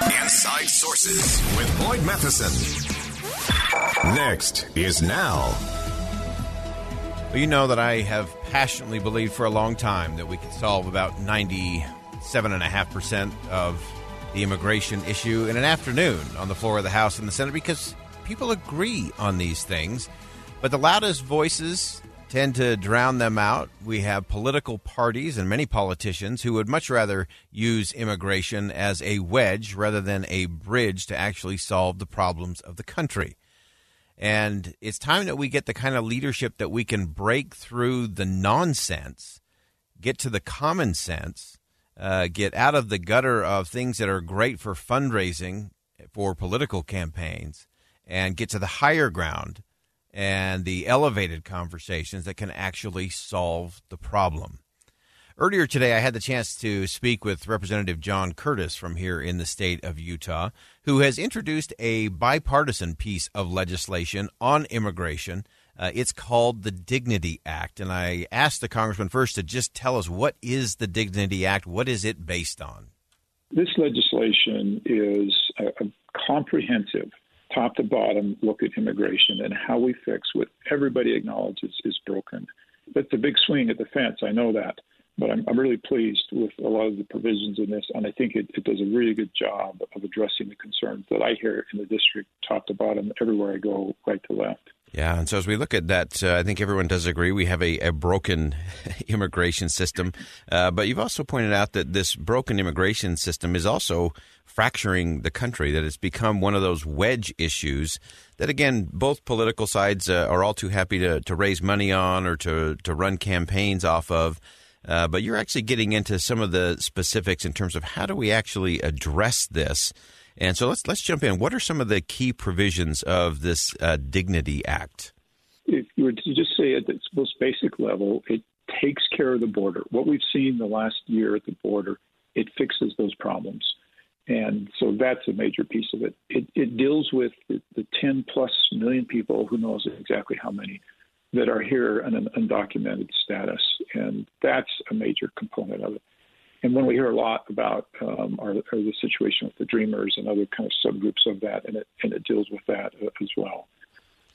Inside Sources with Boyd Matheson. Next is Now. Well, you know that I have passionately believed for a long time that we could solve about 97.5% of the immigration issue in an afternoon on the floor of the House and the Senate because people agree on these things. But the loudest voices tend to drown them out. We have political parties and many politicians who would much rather use immigration as a wedge rather than a bridge to actually solve the problems of the country. And it's time that we get the kind of leadership that we can break through the nonsense, get to the common sense, uh, get out of the gutter of things that are great for fundraising for political campaigns, and get to the higher ground and the elevated conversations that can actually solve the problem. Earlier today, I had the chance to speak with Representative John Curtis from here in the state of Utah, who has introduced a bipartisan piece of legislation on immigration. Uh, it's called the Dignity Act. And I asked the congressman first to just tell us what is the Dignity Act? What is it based on? This legislation is a, a comprehensive top to bottom look at immigration and how we fix what everybody acknowledges is broken. It's a big swing at the fence, I know that, but I'm, I'm really pleased with a lot of the provisions in this, and I think it, it does a really good job of addressing the concerns that I hear in the district, top to bottom, everywhere I go, right to left. Yeah, and so as we look at that, uh, I think everyone does agree we have a, a broken immigration system. Uh, but you've also pointed out that this broken immigration system is also fracturing the country, that it's become one of those wedge issues that, again, both political sides uh, are all too happy to, to raise money on or to, to run campaigns off of. Uh, but you're actually getting into some of the specifics in terms of how do we actually address this and so let's let's jump in. What are some of the key provisions of this uh, Dignity Act? If you were to just say at its most basic level, it takes care of the border. What we've seen the last year at the border, it fixes those problems. And so that's a major piece of it. It, it deals with the, the 10 plus million people, who knows exactly how many, that are here in an undocumented status. And that's a major component of it and when we hear a lot about um, our, our, the situation with the Dreamers and other kind of subgroups of that, and it and it deals with that uh, as well.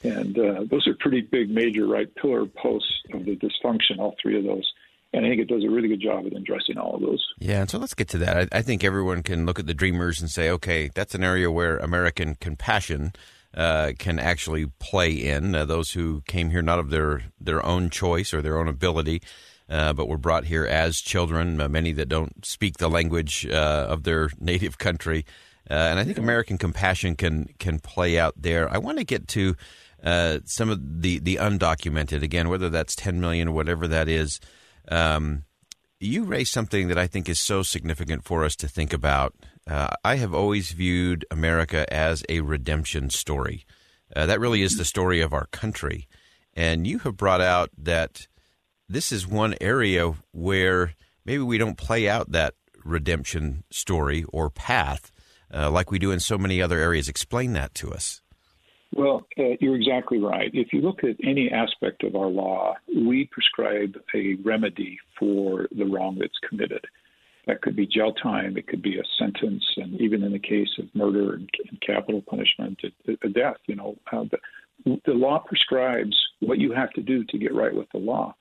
And uh, those are pretty big, major right pillar posts of the dysfunction. All three of those. And I think it does a really good job at addressing all of those. Yeah, and so let's get to that. I, I think everyone can look at the Dreamers and say, okay, that's an area where American compassion uh, can actually play in. Uh, those who came here not of their, their own choice or their own ability, uh, but were brought here as children, uh, many that don't speak the language uh, of their native country. Uh, and I think American compassion can can play out there. I want to get to some of the, the undocumented, again, whether that's 10 million or whatever that is. Um, you raised something that I think is so significant for us to think about. I have always viewed America as a redemption story. that really is the story of our country. And you have brought out that this is one area where maybe we don't play out that redemption story or path uh, like we do in so many other areas. Explain that to us. Well, uh, you're exactly right. If you look at any aspect of our law, we prescribe a remedy for the wrong that's committed. That could be jail time, it could be a sentence, and even in the case of murder and, and capital punishment, a, a death. You know, uh, the, the law prescribes what you have to do to get right with the law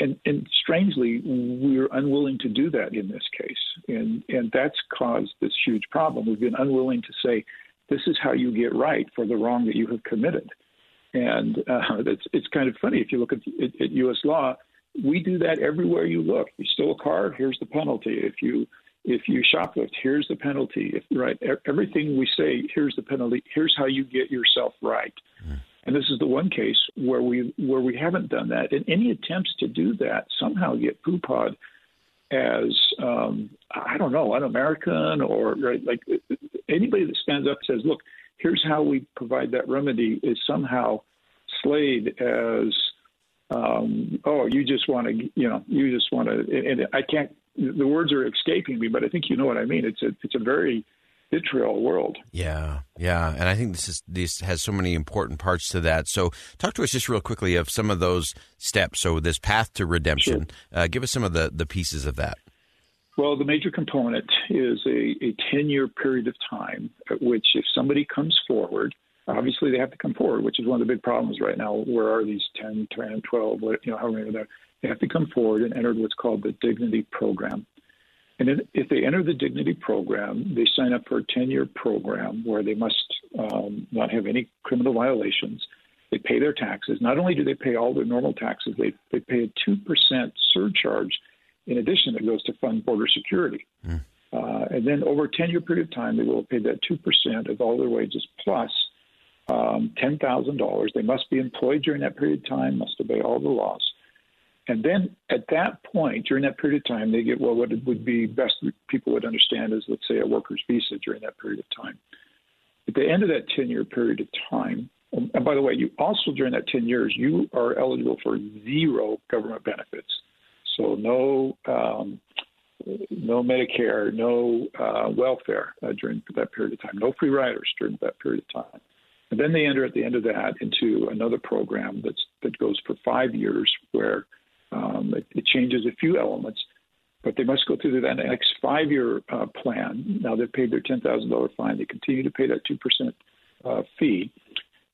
and, and strangely, we're unwilling to do that in this case. and and that's caused this huge problem. We've been unwilling to say this is how you get right for the wrong that you have committed, and uh, it's it's kind of funny if you look at, at, at U.S. law. We do that everywhere you look. You steal a car, here's the penalty. If you if you shoplift, here's the penalty. If right, everything we say, here's the penalty. Here's how you get yourself right. Mm. And this is the one case where we where we haven't done that. And any attempts to do that somehow get poo-pawed as um, I don't know, un American or right, like anybody that stands up and says, "Look, here's how we provide that remedy," is somehow slayed as, um, "Oh, you just want to, you know, you just want to." And I can't. The words are escaping me, but I think you know what I mean. It's a it's a very vitriol world. Yeah, yeah, and I think this is this has so many important parts to that. So, talk to us just real quickly of some of those steps. So, this path to redemption. Sure. Uh, give us some of the the pieces of that. Well, the major component is a, a 10 year period of time at which, if somebody comes forward, obviously they have to come forward, which is one of the big problems right now. Where are these 10, 10, 12, you know, how many are there? They have to come forward and enter what's called the Dignity Program. And if they enter the Dignity program, they sign up for a 10 year program where they must um, not have any criminal violations. They pay their taxes. Not only do they pay all their normal taxes, they, they pay a 2% surcharge in addition that goes to fund border security. Mm. Uh, and then over a 10 year period of time, they will pay that 2% of all their wages plus um, $10,000. They must be employed during that period of time, must obey all the laws. And then at that point, during that period of time, they get well, what would be best people would understand is, let's say, a worker's visa during that period of time. At the end of that 10 year period of time, and by the way, you also during that 10 years, you are eligible for zero government benefits. So no, um, no Medicare, no uh, welfare uh, during that period of time, no free riders during that period of time. And then they enter at the end of that into another program that's, that goes for five years where um, it, it, changes a few elements, but they must go through that next five year uh, plan. Now they've paid their $10,000 fine. They continue to pay that 2% uh, fee.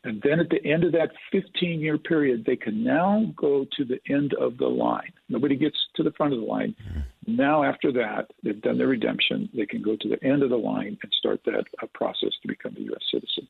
And then at the end of that 15 year period, they can now go to the end of the line. Nobody gets to the front of the line. Mm-hmm. Now, after that, they've done their redemption. They can go to the end of the line and start that uh, process to become a U.S. citizen.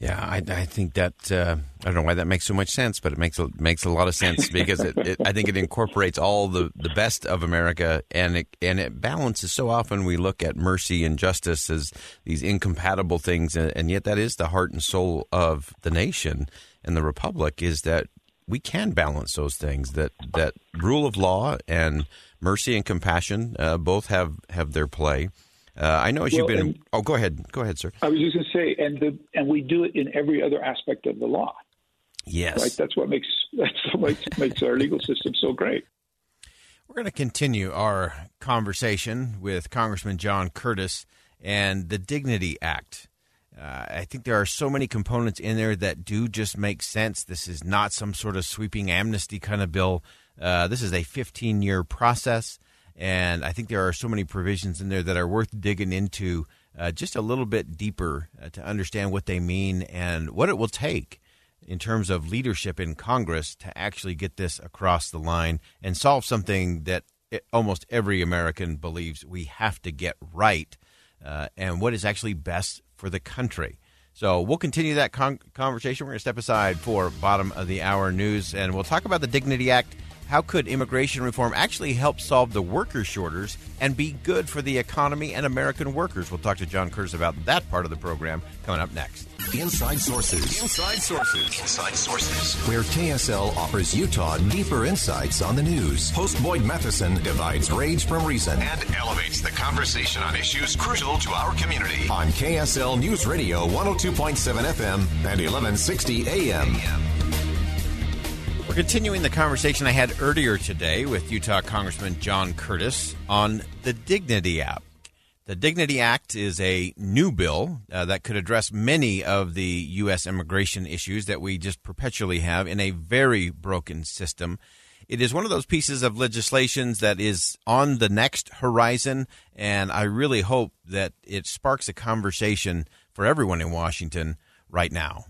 Yeah, I, I think that uh, I don't know why that makes so much sense, but it makes a, makes a lot of sense because it, it, I think it incorporates all the, the best of America, and it and it balances. So often we look at mercy and justice as these incompatible things, and, and yet that is the heart and soul of the nation and the republic. Is that we can balance those things that that rule of law and mercy and compassion uh, both have have their play uh, I know as well, you've been. And, oh, go ahead. Go ahead, sir. I was just going to say, and the and we do it in every other aspect of the law. Yes, right. That's what makes that's what makes, makes our legal system so great. We're going to continue our conversation with Congressman John Curtis and the Dignity Act. Uh, I think there are so many components in there that do just make sense. This is not some sort of sweeping amnesty kind of bill. Uh, this is a 15 year process. And I think there are so many provisions in there that are worth digging into uh, just a little bit deeper uh, to understand what they mean and what it will take in terms of leadership in Congress to actually get this across the line and solve something that it, almost every American believes we have to get right uh, and what is actually best for the country. So we'll continue that con- conversation. We're going to step aside for bottom of the hour news and we'll talk about the Dignity Act how could immigration reform actually help solve the worker shortage and be good for the economy and American workers? We'll talk to John Curtis about that part of the program coming up next. Inside Sources. Inside Sources. Inside Sources. Where KSL offers Utah deeper insights on the news. Host Boyd Matheson divides rage from reason and elevates the conversation on issues crucial to our community. On KSL News Radio 102.7 FM and 1160 AM. We're continuing the conversation I had earlier today with Utah Congressman John Curtis on the Dignity Act. The Dignity Act is a new bill uh, that could address many of the U.S. immigration issues that we just perpetually have in a very broken system. It is one of those pieces of legislation that is on the next horizon, and I really hope that it sparks a conversation for everyone in Washington right now.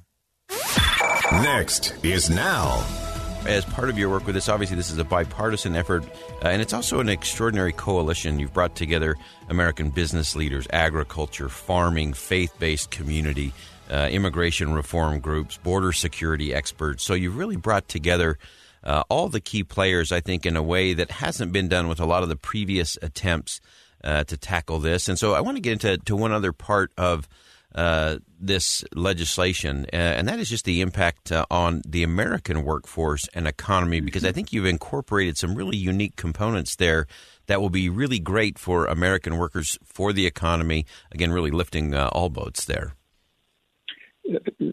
Next is now. As part of your work with this, obviously, this is a bipartisan effort, uh, and it's also an extraordinary coalition. You've brought together American business leaders, agriculture, farming, faith based community, uh, immigration reform groups, border security experts. So you've really brought together uh, all the key players, I think, in a way that hasn't been done with a lot of the previous attempts uh, to tackle this. And so I want to get into to one other part of uh, this legislation, uh, and that is just the impact uh, on the American workforce and economy, because I think you've incorporated some really unique components there that will be really great for American workers, for the economy, again, really lifting uh, all boats there.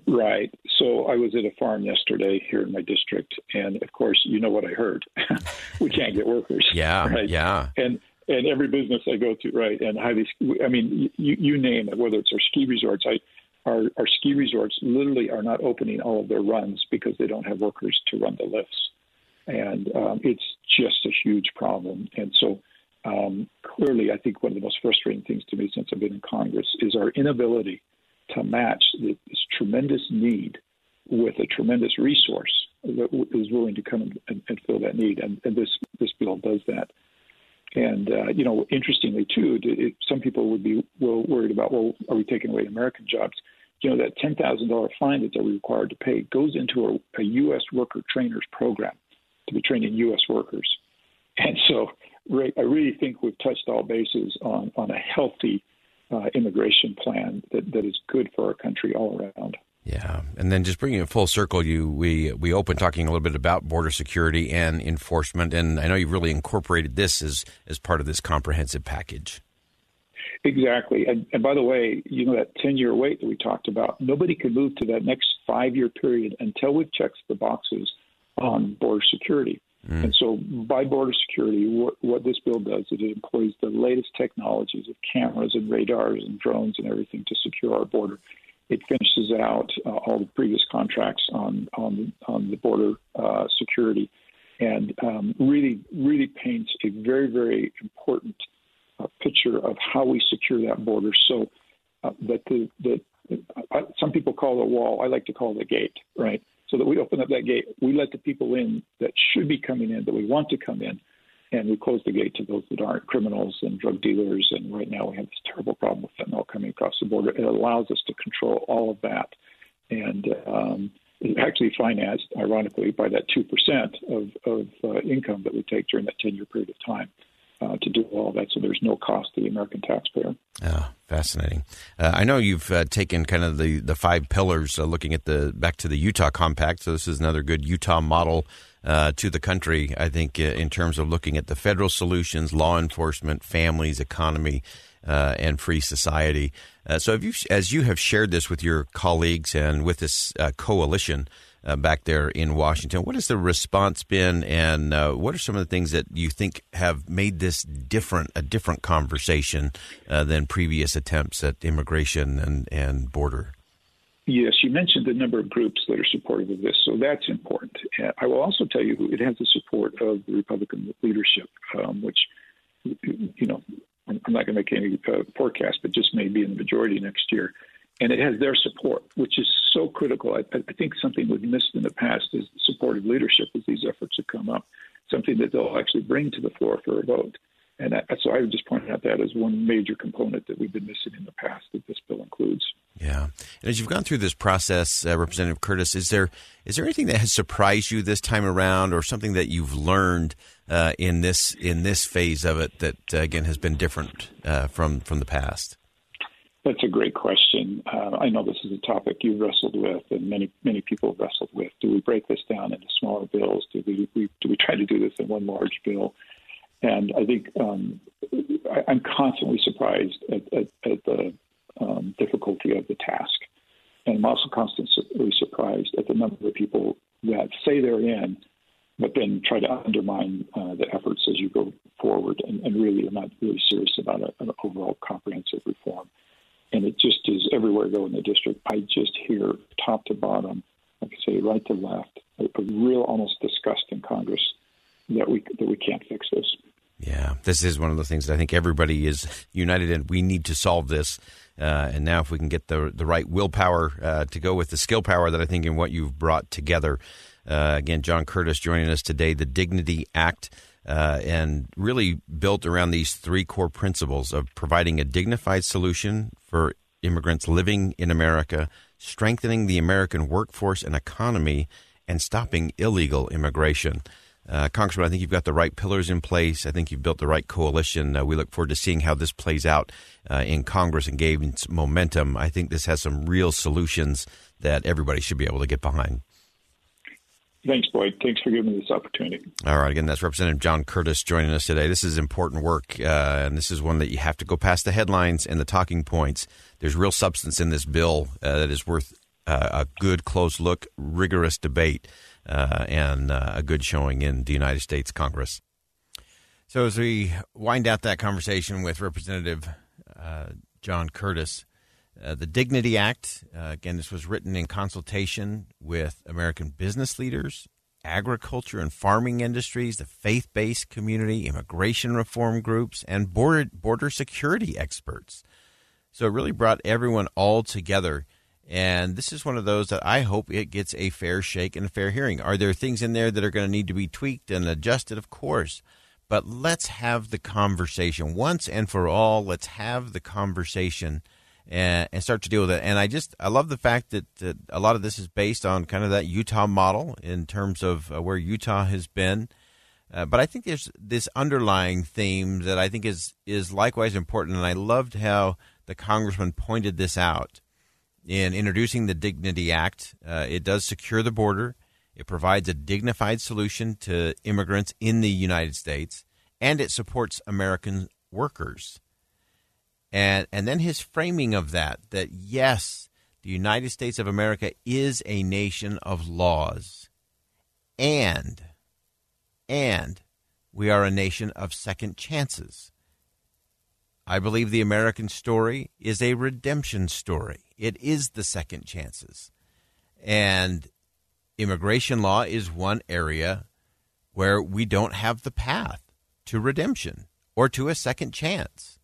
Right. So I was at a farm yesterday here in my district, and of course, you know what I heard. we can't get workers. Yeah. Right? Yeah. And and every business I go to, right, and highly, I mean, you, you name it, whether it's our ski resorts, I, our, our ski resorts literally are not opening all of their runs because they don't have workers to run the lifts. And um, it's just a huge problem. And so, um, clearly, I think one of the most frustrating things to me since I've been in Congress is our inability to match this tremendous need with a tremendous resource that is willing to come and, and fill that need. And, and this this bill does that. And uh, you know, interestingly too, it, some people would be well, worried about, well, are we taking away American jobs? You know, that ten thousand dollar fine that they're required to pay goes into a, a U.S. worker trainers program to be training U.S. workers. And so, I really think we've touched all bases on on a healthy uh, immigration plan that, that is good for our country all around. Yeah, and then just bringing it full circle, you we we opened talking a little bit about border security and enforcement, and I know you've really incorporated this as as part of this comprehensive package. Exactly, and, and by the way, you know that ten year wait that we talked about, nobody could move to that next five year period until we've checked the boxes on border security. Mm. And so, by border security, what, what this bill does is it employs the latest technologies of cameras and radars and drones and everything to secure our border it finishes out uh, all the previous contracts on on on the border uh, security, and um, really really paints a very very important uh, picture of how we secure that border. So uh, that the the uh, some people call it a wall. I like to call it a gate, right? So that we open up that gate, we let the people in that should be coming in, that we want to come in, and we close the gate to those that aren't criminals and drug dealers. And right now we have this terrible problem with fentanyl coming across the border. It allows us to control all of that, and um, actually financed, ironically, by that two percent of, of uh, income that we take during that ten-year period of time. Uh, to do all that, so there's no cost to the American taxpayer. Oh, fascinating. Uh, I know you've uh, taken kind of the, the five pillars, uh, looking at the back to the Utah Compact. So this is another good Utah model uh, to the country, I think, uh, in terms of looking at the federal solutions, law enforcement, families, economy, uh, and free society. Uh, so, you, as you have shared this with your colleagues and with this uh, coalition uh, back there in Washington, what has the response been, and what are some of the things that you think have made this different, a different conversation than previous attempts at immigration and, and border? Yes, you mentioned the number of groups that are supportive of this, so that's important. I will also tell you it has the support of the Republican leadership, um, which, you know, I'm not going to make any uh, forecast, but just may be in the majority next year. And it has their support, which is so critical. I, I think something we've missed in the past is supportive leadership as these efforts have come up, something that they'll actually bring to the floor for a vote. And so I would just point out that as one major component that we've been missing in the past that this bill includes. Yeah, and as you've gone through this process, uh, Representative Curtis, is there is there anything that has surprised you this time around, or something that you've learned uh, in this in this phase of it that uh, again has been different uh, from from the past? That's a great question. Uh, I know this is a topic you've wrestled with, and many many people have wrestled with. Do we break this down into smaller bills? Do we, we do we try to do this in one large bill? And I think um, I, am constantly surprised at, at, at the um, difficulty of the task. And I'm also constantly surprised at the number of people that say they're in, but then try to undermine uh, the efforts as you go forward and, and, really are not really serious about a, an overall comprehensive reform. And it just is everywhere I go in the district. I just hear top to bottom, like I say, right to left, a, a real almost disgust in Congress that we that we can't fix this. Yeah, this is one of the things that I think everybody is united in. We need to solve this. Uh, and now, if we can get the the right willpower uh, to go with the skill power that I think in what you've brought together. Uh, again, John Curtis joining us today. The Dignity Act. Uh, and really built around these three core principles of providing a dignified solution for immigrants living in America, strengthening the American workforce and economy, and stopping illegal immigration. Uh, Congressman, I think you've got the right pillars in place. I think you've built the right coalition. Uh, we look forward to seeing how this plays out uh, in Congress and gains momentum. I think this has some real solutions that everybody should be able to get behind. Thanks, Boyd. Thanks for giving me this opportunity. All right. Again, that's Representative John Curtis joining us today. This is important work, uh, and this is one that you have to go past the headlines and the talking points. There's real substance in this bill uh, that is worth uh, a good, close look, rigorous debate uh, and uh, a good showing in the United States Congress. So, as we wind out that conversation with Representative uh, John Curtis, uh, the Dignity Act, uh, again, this was written in consultation with American business leaders, agriculture and farming industries, the faith based community, immigration reform groups, and border, border security experts. So, it really brought everyone all together and this is one of those that I hope it gets a fair shake and a fair hearing. Are there things in there that are going to need to be tweaked and adjusted? Of course. But let's have the conversation once and for all. Let's have the conversation and, and start to deal with it. And I just, I love the fact that, that, a lot of this is based on kind of that Utah model in terms of uh, where Utah has been. Uh, but I think there's this underlying theme that I think is is likewise important, and I loved how the congressman pointed this out in introducing the Dignity Act. Uh, it does secure the border. It provides a dignified solution to immigrants in the United States, and it supports American workers. And and then his framing of that that yes, the United States of America is a nation of laws, and and we are a nation of second chances. I believe the American story is a redemption story. It is the second chances. And immigration law is one area where we don't have the path to redemption or to a second chance.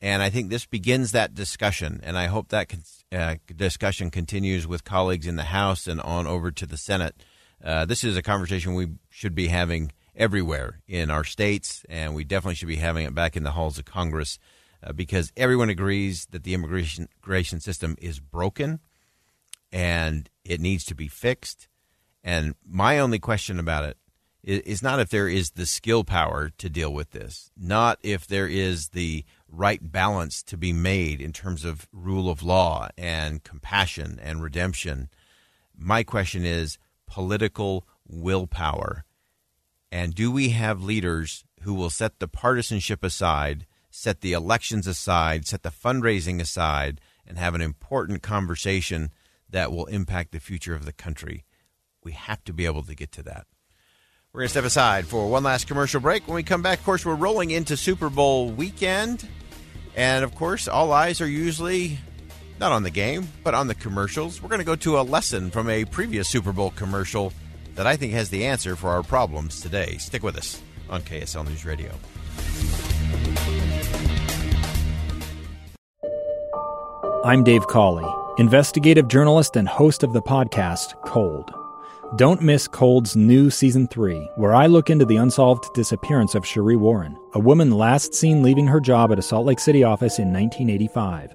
And I think this begins that discussion. And I hope that uh, discussion continues with colleagues in the House and on over to the Senate. Uh, this is a conversation we should be having everywhere in our states, and we definitely should be having it back in the halls of Congress uh, because everyone agrees that the immigration, system is broken and it needs to be fixed. And my only question about it is, is not if there is the skill power to deal with this, not if there is the right balance to be made in terms of rule of law and compassion and redemption. My question is political willpower. And do we have leaders who will set the partisanship aside set the elections aside, set the fundraising aside, and have an important conversation that will impact the future of the country. We have to be able to get to that. We're going to step aside for one last commercial break. When we come back, of course, we're rolling into Super Bowl weekend. And of course, all eyes are usually not on the game, but on the commercials. We're going to go to a lesson from a previous Super Bowl commercial that I think has the answer for our problems today. Stick with us on KSL News Radio. I'm Dave Cawley, investigative journalist and host of the podcast Cold. Don't miss Cold's new season 3, where I look into the unsolved disappearance of Sheree Warren, a woman last seen leaving her job at a Salt Lake City office in 1985.